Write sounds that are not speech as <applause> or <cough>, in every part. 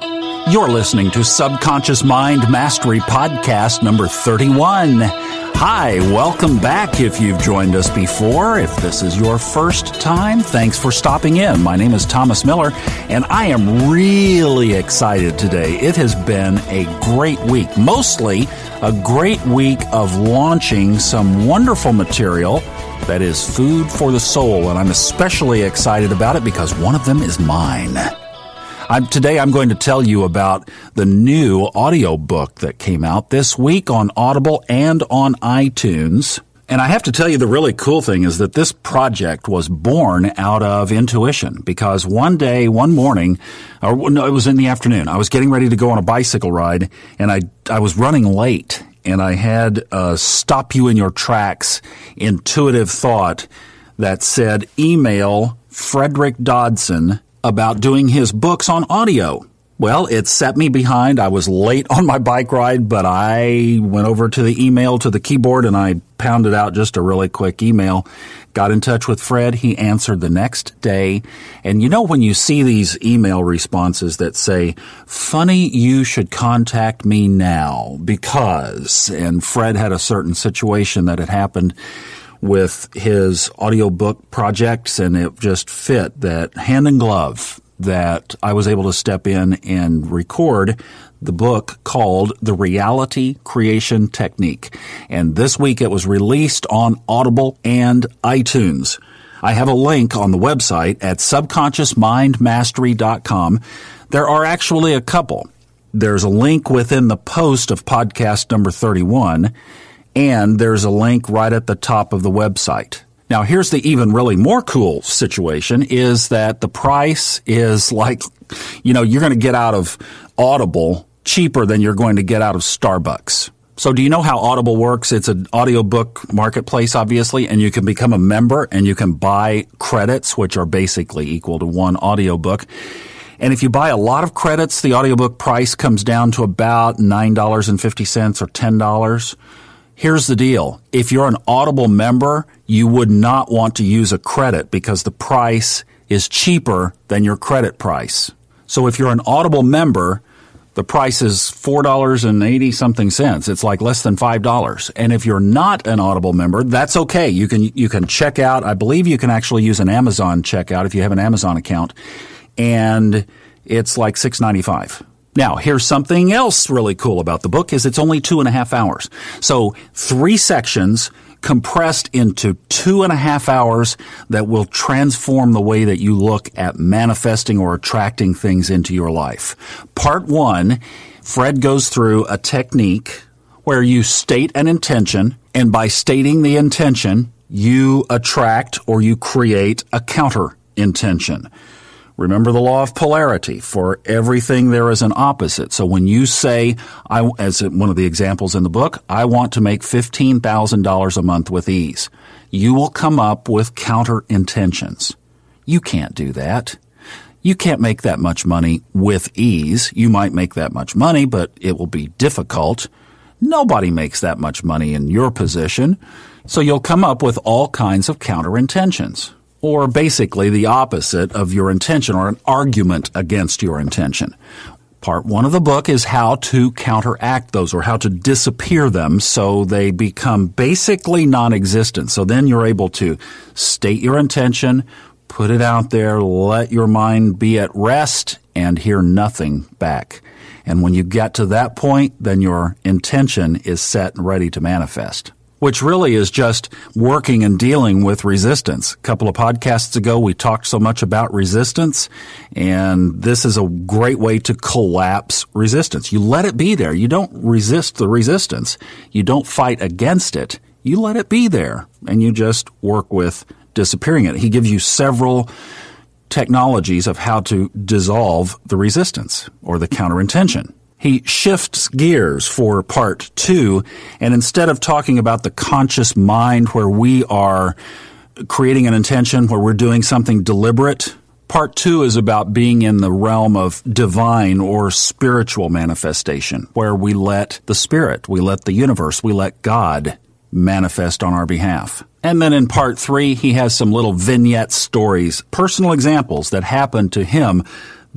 You're listening to Subconscious Mind Mastery Podcast number 31. Hi, welcome back if you've joined us before. If this is your first time, thanks for stopping in. My name is Thomas Miller, and I am really excited today. It has been a great week, mostly a great week of launching some wonderful material that is food for the soul, and I'm especially excited about it because one of them is mine. I'm, today I'm going to tell you about the new audio book that came out this week on Audible and on iTunes. And I have to tell you, the really cool thing is that this project was born out of intuition because one day, one morning, or no, it was in the afternoon, I was getting ready to go on a bicycle ride and I, I was running late and I had a stop you in your tracks intuitive thought that said email Frederick Dodson about doing his books on audio. Well, it set me behind. I was late on my bike ride, but I went over to the email to the keyboard and I pounded out just a really quick email. Got in touch with Fred. He answered the next day. And you know, when you see these email responses that say, funny, you should contact me now because, and Fred had a certain situation that had happened with his audiobook projects and it just fit that hand in glove that I was able to step in and record the book called The Reality Creation Technique. And this week it was released on Audible and iTunes. I have a link on the website at subconsciousmindmastery.com. There are actually a couple. There's a link within the post of podcast number 31 and there's a link right at the top of the website. Now, here's the even really more cool situation is that the price is like, you know, you're going to get out of Audible cheaper than you're going to get out of Starbucks. So do you know how Audible works? It's an audiobook marketplace, obviously, and you can become a member and you can buy credits, which are basically equal to one audiobook. And if you buy a lot of credits, the audiobook price comes down to about $9.50 or $10. Here's the deal. If you're an Audible member, you would not want to use a credit because the price is cheaper than your credit price. So if you're an Audible member, the price is $4.80 something cents. It's like less than $5. And if you're not an Audible member, that's okay. You can, you can check out, I believe you can actually use an Amazon checkout if you have an Amazon account. And it's like $6.95. Now, here's something else really cool about the book is it's only two and a half hours. So three sections compressed into two and a half hours that will transform the way that you look at manifesting or attracting things into your life. Part one, Fred goes through a technique where you state an intention and by stating the intention, you attract or you create a counter intention. Remember the law of polarity. For everything, there is an opposite. So when you say, I, as one of the examples in the book, I want to make $15,000 a month with ease, you will come up with counter intentions. You can't do that. You can't make that much money with ease. You might make that much money, but it will be difficult. Nobody makes that much money in your position. So you'll come up with all kinds of counter intentions or basically the opposite of your intention or an argument against your intention. Part one of the book is how to counteract those or how to disappear them so they become basically non-existent. So then you're able to state your intention, put it out there, let your mind be at rest and hear nothing back. And when you get to that point, then your intention is set and ready to manifest which really is just working and dealing with resistance. A couple of podcasts ago, we talked so much about resistance, and this is a great way to collapse resistance. You let it be there. You don't resist the resistance. You don't fight against it. You let it be there, and you just work with disappearing it. He gives you several technologies of how to dissolve the resistance or the counterintention he shifts gears for part two. And instead of talking about the conscious mind where we are creating an intention, where we're doing something deliberate, part two is about being in the realm of divine or spiritual manifestation, where we let the spirit, we let the universe, we let God manifest on our behalf. And then in part three, he has some little vignette stories, personal examples that happened to him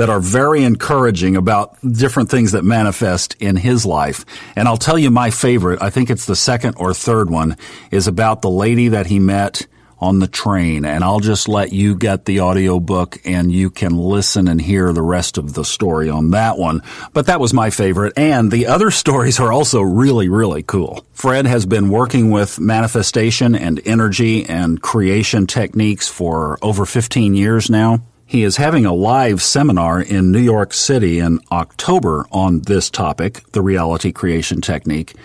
that are very encouraging about different things that manifest in his life. And I'll tell you my favorite, I think it's the second or third one, is about the lady that he met on the train. And I'll just let you get the audiobook and you can listen and hear the rest of the story on that one. But that was my favorite. And the other <laughs> stories are also really, really cool. Fred has been working with manifestation and energy and creation techniques for over 15 years now. He is having a live seminar in New York City in October on this topic, the reality creation technique.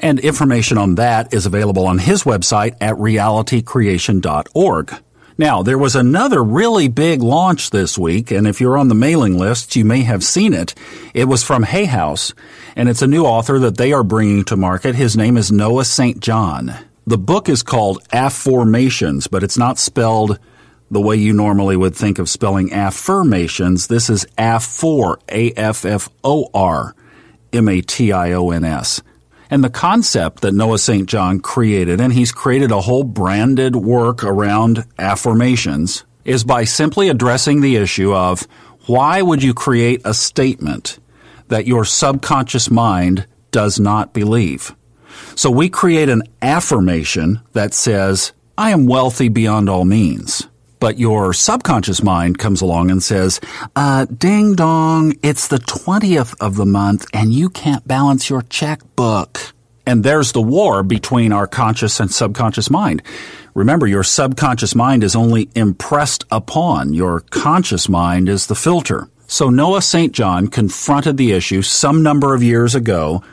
And information on that is available on his website at realitycreation.org. Now, there was another really big launch this week, and if you're on the mailing list, you may have seen it. It was from Hay House, and it's a new author that they are bringing to market. His name is Noah St. John. The book is called Afformations, but it's not spelled the way you normally would think of spelling affirmations. This is Affor, A-F-F-O-R, M-A-T-I-O-N-S and the concept that Noah St. John created, and he's created a whole branded work around afformations, is by simply addressing the issue of why would you create a statement that your subconscious mind does not believe? So we create an affirmation that says, I am wealthy beyond all means but your subconscious mind comes along and says, uh, ding dong, it's the 20th of the month and you can't balance your checkbook. And there's the war between our conscious and subconscious mind. Remember, your subconscious mind is only impressed upon. Your conscious mind is the filter. So Noah St. John confronted the issue some number of years ago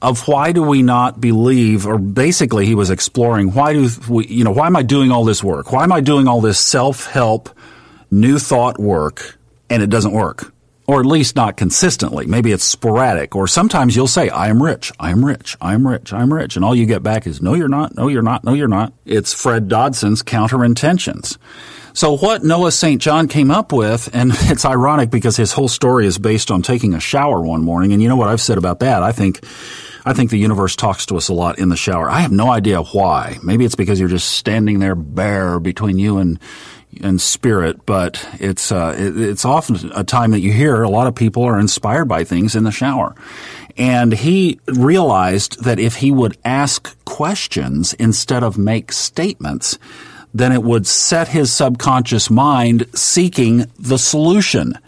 of why do we not believe, or basically he was exploring why do we, you know, why am I doing all this work? Why am I doing all this self-help, new thought work, and it doesn't work? Or at least not consistently. Maybe it's sporadic. Or sometimes you'll say, I am rich, I am rich, I am rich, I am rich. And all you get back is, no, you're not, no, you're not, no, you're not. It's Fred Dodson's counter intentions. So what Noah St. John came up with, and <laughs> it's ironic because his whole story is based on taking a shower one morning. And you know what I've said about that? I think I think the universe talks to us a lot in the shower. I have no idea why. Maybe it's because you're just standing there bare between you and and spirit, but it's uh, it, it's often a time that you hear a lot of people are inspired by things in the shower. And he realized that if he would ask questions instead of make statements, then it would set his subconscious mind seeking the solution.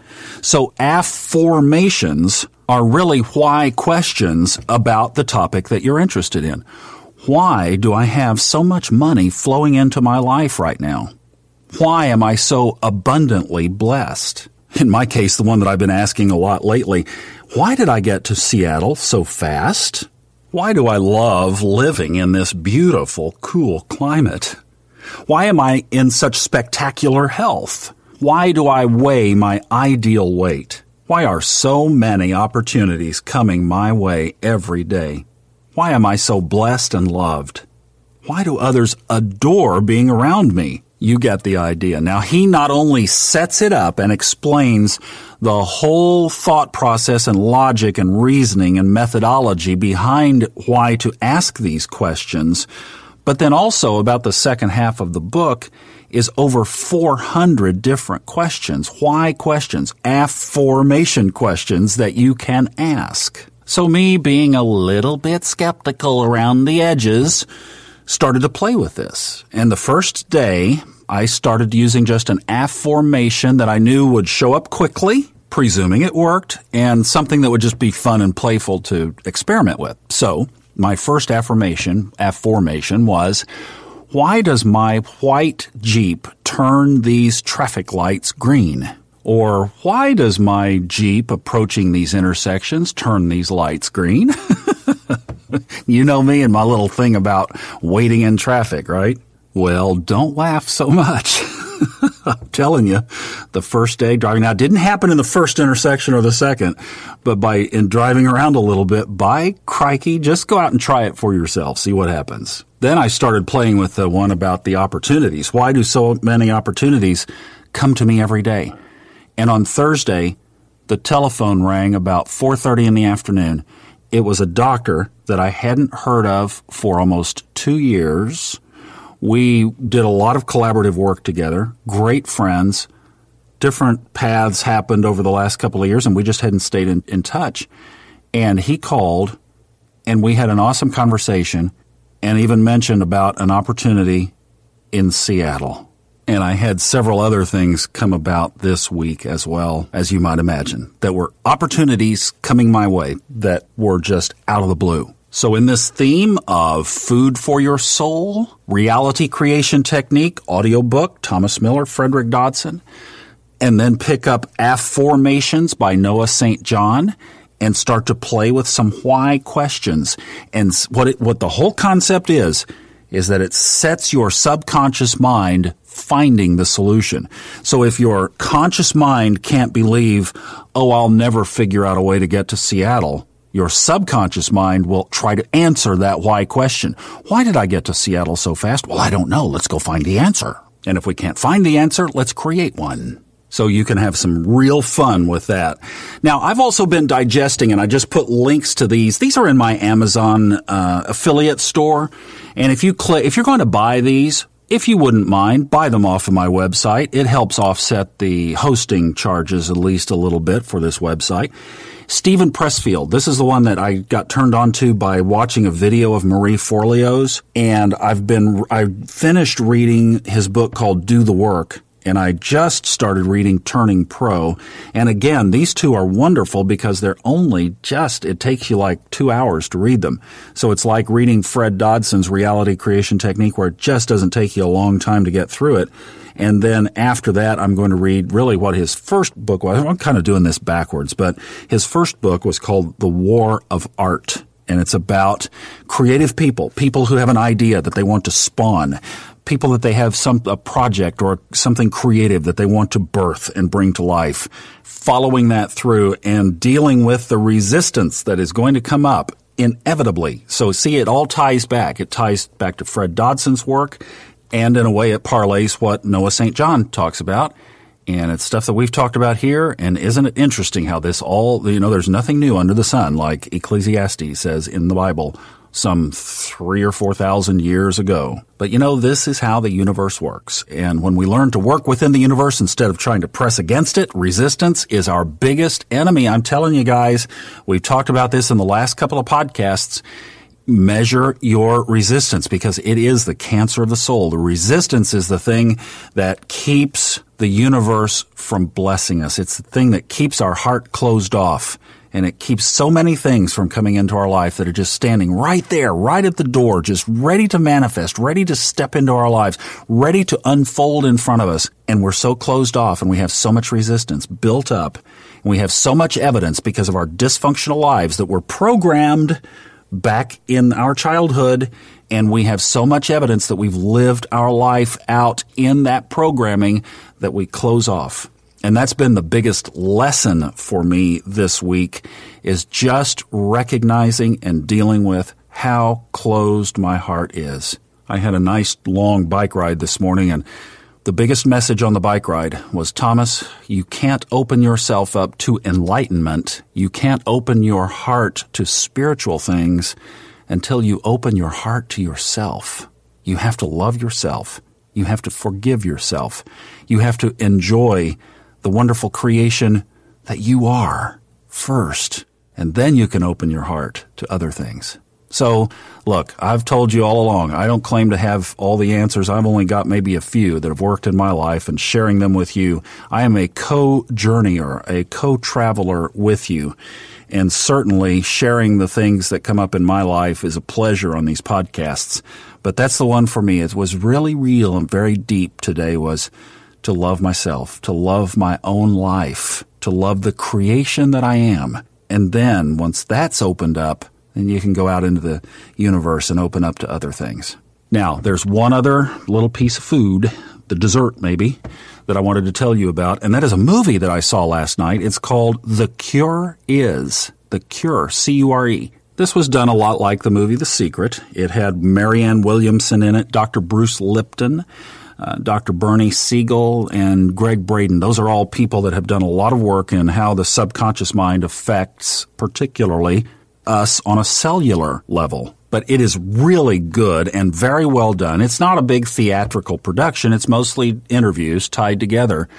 So afformations are really why questions about the topic that you're interested in. Why do I have so much money flowing into my life right now? Why am I so abundantly blessed? In my case, the one that I've been asking a lot lately, why did I get to Seattle so fast? Why do I love living in this beautiful, cool climate? Why am I in such spectacular health? Why do I weigh my ideal weight? Why are so many opportunities coming my way every day? Why am I so blessed and loved? Why do others adore being around me? You get the idea. Now, he not only sets it up and explains the whole thought process and logic and reasoning and methodology behind why to ask these questions, but then also about the second half of the book, is over 400 different questions. Why questions? Affirmation questions that you can ask. So me being a little bit skeptical around the edges, started to play with this. And the first day, I started using just an affirmation that I knew would show up quickly, presuming it worked, and something that would just be fun and playful to experiment with. So, my first affirmation, affirmation was, why does my white Jeep turn these traffic lights green? Or why does my Jeep approaching these intersections turn these lights green? <laughs> you know me and my little thing about waiting in traffic, right? Well, don't laugh so much. <laughs> <laughs> I'm telling you, the first day driving now didn't happen in the first intersection or the second, but by in driving around a little bit, by crikey, just go out and try it for yourself. See what happens. Then I started playing with the one about the opportunities. Why do so many opportunities come to me every day? And on Thursday, the telephone rang about 4:30 in the afternoon. It was a doctor that I hadn't heard of for almost 2 years we did a lot of collaborative work together, great friends, different paths happened over the last couple of years, and we just hadn't stayed in, in touch. And he called, and we had an awesome conversation, and even mentioned about an opportunity in Seattle. And I had several other things come about this week as well, as you might imagine, that were opportunities coming my way that were just out of the blue. So, in this theme of food for your soul, reality creation technique, audiobook, Thomas Miller, Frederick Dodson, and then pick up Afformations by Noah St. John and start to play with some why questions. And what it, what the whole concept is, is that it sets your subconscious mind finding the solution. So if your conscious mind can't believe, oh, I'll never figure out a way to get to Seattle, your subconscious mind will try to answer that why question. Why did I get to Seattle so fast? Well, I don't know. Let's go find the answer. And if we can't find the answer, let's create one. So you can have some real fun with that. Now, I've also been digesting, and I just put links to these. These are in my Amazon uh, affiliate store. And if you click, if you're going to buy these, if you wouldn't mind, buy them off of my website. It helps offset the hosting charges at least a little bit for this website. Steven Pressfield. This is the one that I got turned on to by watching a video of Marie Forleo's. And I've been, I finished reading his book called Do the Work and I just started reading Turning Pro. And again, these two are wonderful because they're only just, it takes you like two hours to read them. So it's like reading Fred Dodson's reality creation technique where it just doesn't take you a long time to get through it. And then after that, I'm going to read really what his first book was. I'm kind of doing this backwards, but his first book was called The War of Art and it's about creative people, people who have an idea that they want to spawn, people that they have some a project or something creative that they want to birth and bring to life, following that through and dealing with the resistance that is going to come up inevitably. So see, it all ties back. It ties back to Fred Dodson's work, and in a way, it parlays what Noah St. John talks about. And it's stuff that we've talked about here. And isn't it interesting how this all, you know, there's nothing new under the sun, like Ecclesiastes says in the Bible some three or four thousand years ago. But you know, this is how the universe works. And when we learn to work within the universe instead of trying to press against it, resistance is our biggest enemy. I'm telling you guys, we've talked about this in the last couple of podcasts. Measure your resistance because it is the cancer of the soul. The resistance is the thing that keeps the universe from blessing us. It's the thing that keeps our heart closed off and it keeps so many things from coming into our life that are just standing right there, right at the door, just ready to manifest, ready to step into our lives, ready to unfold in front of us. And we're so closed off and we have so much resistance built up. And we have so much evidence because of our dysfunctional lives that were programmed back in our childhood and we have so much evidence that we've lived our life out in that programming that we close off. And that's been the biggest lesson for me this week is just recognizing and dealing with how closed my heart is. I had a nice long bike ride this morning and the biggest message on the bike ride was Thomas, you can't open yourself up to enlightenment. You can't open your heart to spiritual things until you open your heart to yourself. You have to love yourself. You have to forgive yourself. You have to enjoy the wonderful creation that you are first, and then you can open your heart to other things. So, look, I've told you all along, I don't claim to have all the answers. I've only got maybe a few that have worked in my life and sharing them with you. I am a co-journeyer, a co-traveler with you. And certainly sharing the things that come up in my life is a pleasure on these podcasts. But that's the one for me. It was really real and very deep today was to love myself, to love my own life, to love the creation that I am. And then once that's opened up, then you can go out into the universe and open up to other things. Now, there's one other little piece of food, the dessert maybe, that I wanted to tell you about, and that is a movie that I saw last night. It's called The Cure Is. The Cure, C U R E. This was done a lot like the movie The Secret. It had Marianne Williamson in it, Dr. Bruce Lipton, uh, Dr. Bernie Siegel and Gregg Braden. Those are all people that have done a lot of work in how the subconscious mind affects, particularly us on a cellular level. But it is really good and very well done. It's not a big theatrical production. It's mostly interviews tied together.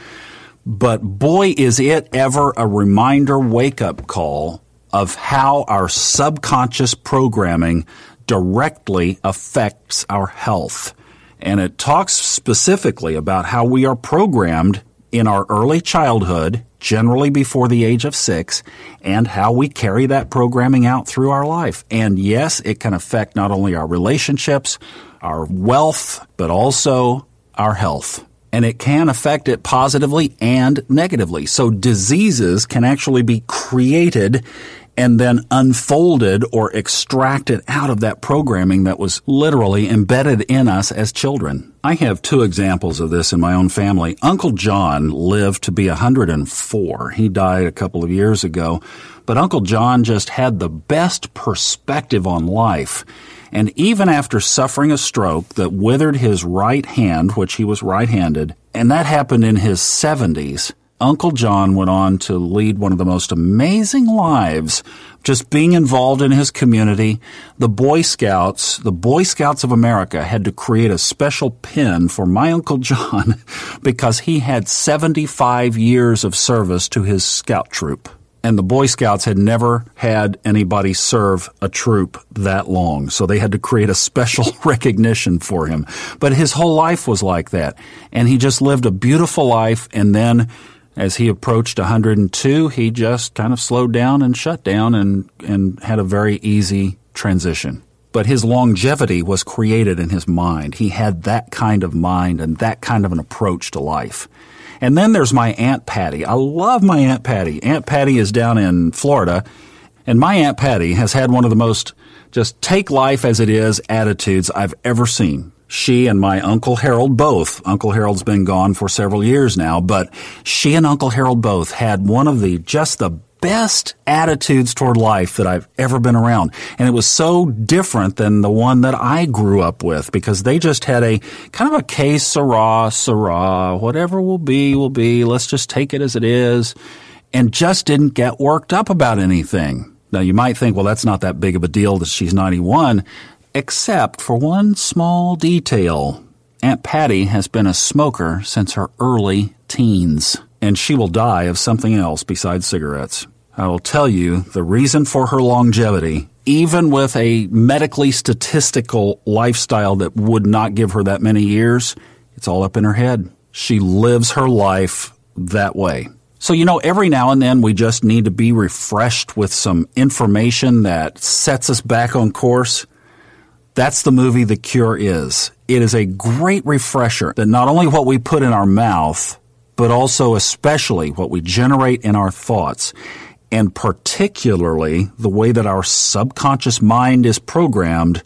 But boy, is it ever a reminder wake up call of how our subconscious programming directly affects our health. And it talks specifically about how we are programmed in our early childhood, generally before the age of six, and how we carry that programming out through our life. And yes, it can affect not only our relationships, our wealth, but also our health. And it can affect it positively and negatively. So diseases can actually be created and then unfolded or extracted out of that programming that was literally embedded in us as children. I have two examples of this in my own family. Uncle John lived to be 104. He died a couple of years ago, but Uncle John just had the best perspective on life. And even after suffering a stroke that withered his right hand, which he was right handed, and that happened in his 70s, Uncle John went on to lead one of the most amazing lives, just being involved in his community. The Boy Scouts, the Boy Scouts of America had to create a special pin for my Uncle John <laughs> because he had 75 years of service to his scout troop. And the Boy Scouts had never had anybody serve a troop that long. So they had to create a special <laughs> recognition for him. But his whole life was like that. And he just lived a beautiful life and then as he approached 102, he just kind of slowed down and shut down and, and had a very easy transition. But his longevity was created in his mind. He had that kind of mind and that kind of an approach to life. And then there's my Aunt Patty. I love my Aunt Patty. Aunt Patty is down in Florida, and my Aunt Patty has had one of the most just take life as it is attitudes I've ever seen she and my Uncle Harold both, Uncle Harold's been gone for several years now, but she and Uncle Harold both had one of the, just the best attitudes toward life that I've ever been around. And it was so different than the one that I grew up with because they just had a kind of a que sera, sera, whatever will be, will be. Let's just take it as it is. And just didn't get worked up about anything. Now you might think, well, that's not that big of a deal that she's 91 except for one small detail. Aunt Patty has been a smoker since her early teens, and she will die of something else besides cigarettes. I will tell you the reason for her longevity, even with a medically statistical lifestyle that would not give her that many years, it's all up in her head. She lives her life that way. So, you know, every now and then we just need to be refreshed with some information that sets us back on course. That's the movie The Cure is. It is a great refresher that not only what we put in our mouth, but also especially what we generate in our thoughts, and particularly the way that our subconscious mind is programmed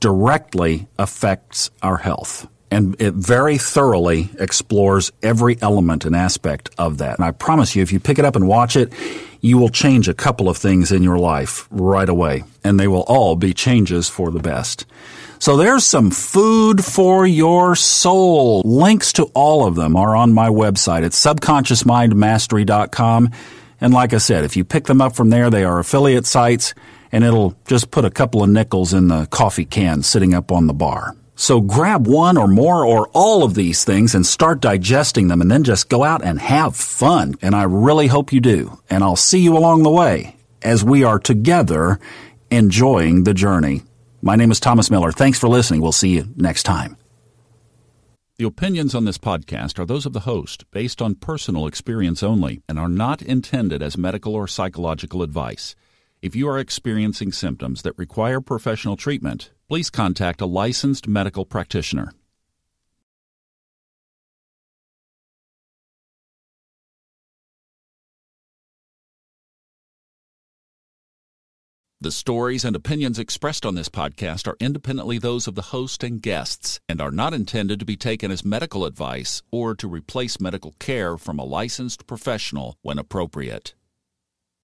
directly affects our health and it very thoroughly explores every element and aspect of that. And I promise you, if you pick it up and watch it, you will change a couple of things in your life right away, and they will all be changes for the best. So there's some food for your soul. Links to all of them are on my website at subconsciousmindmastery.com. And like I said, if you pick them up from there, they are affiliate sites, and it'll just put a couple of nickels in the coffee can sitting up on the bar. So grab one or more or all of these things and start digesting them and then just go out and have fun. And I really hope you do. And I'll see you along the way as we are together enjoying the journey. My name is Thomas Miller. Thanks for listening. We'll see you next time. The opinions on this podcast are those of the host, based on personal experience only, and are not intended as medical or psychological advice. If you are experiencing symptoms that require professional treatment, please contact a licensed medical practitioner. The stories and opinions expressed on this podcast are independently those of the host and guests and are not intended to be taken as medical advice or to replace medical care from a licensed professional when appropriate.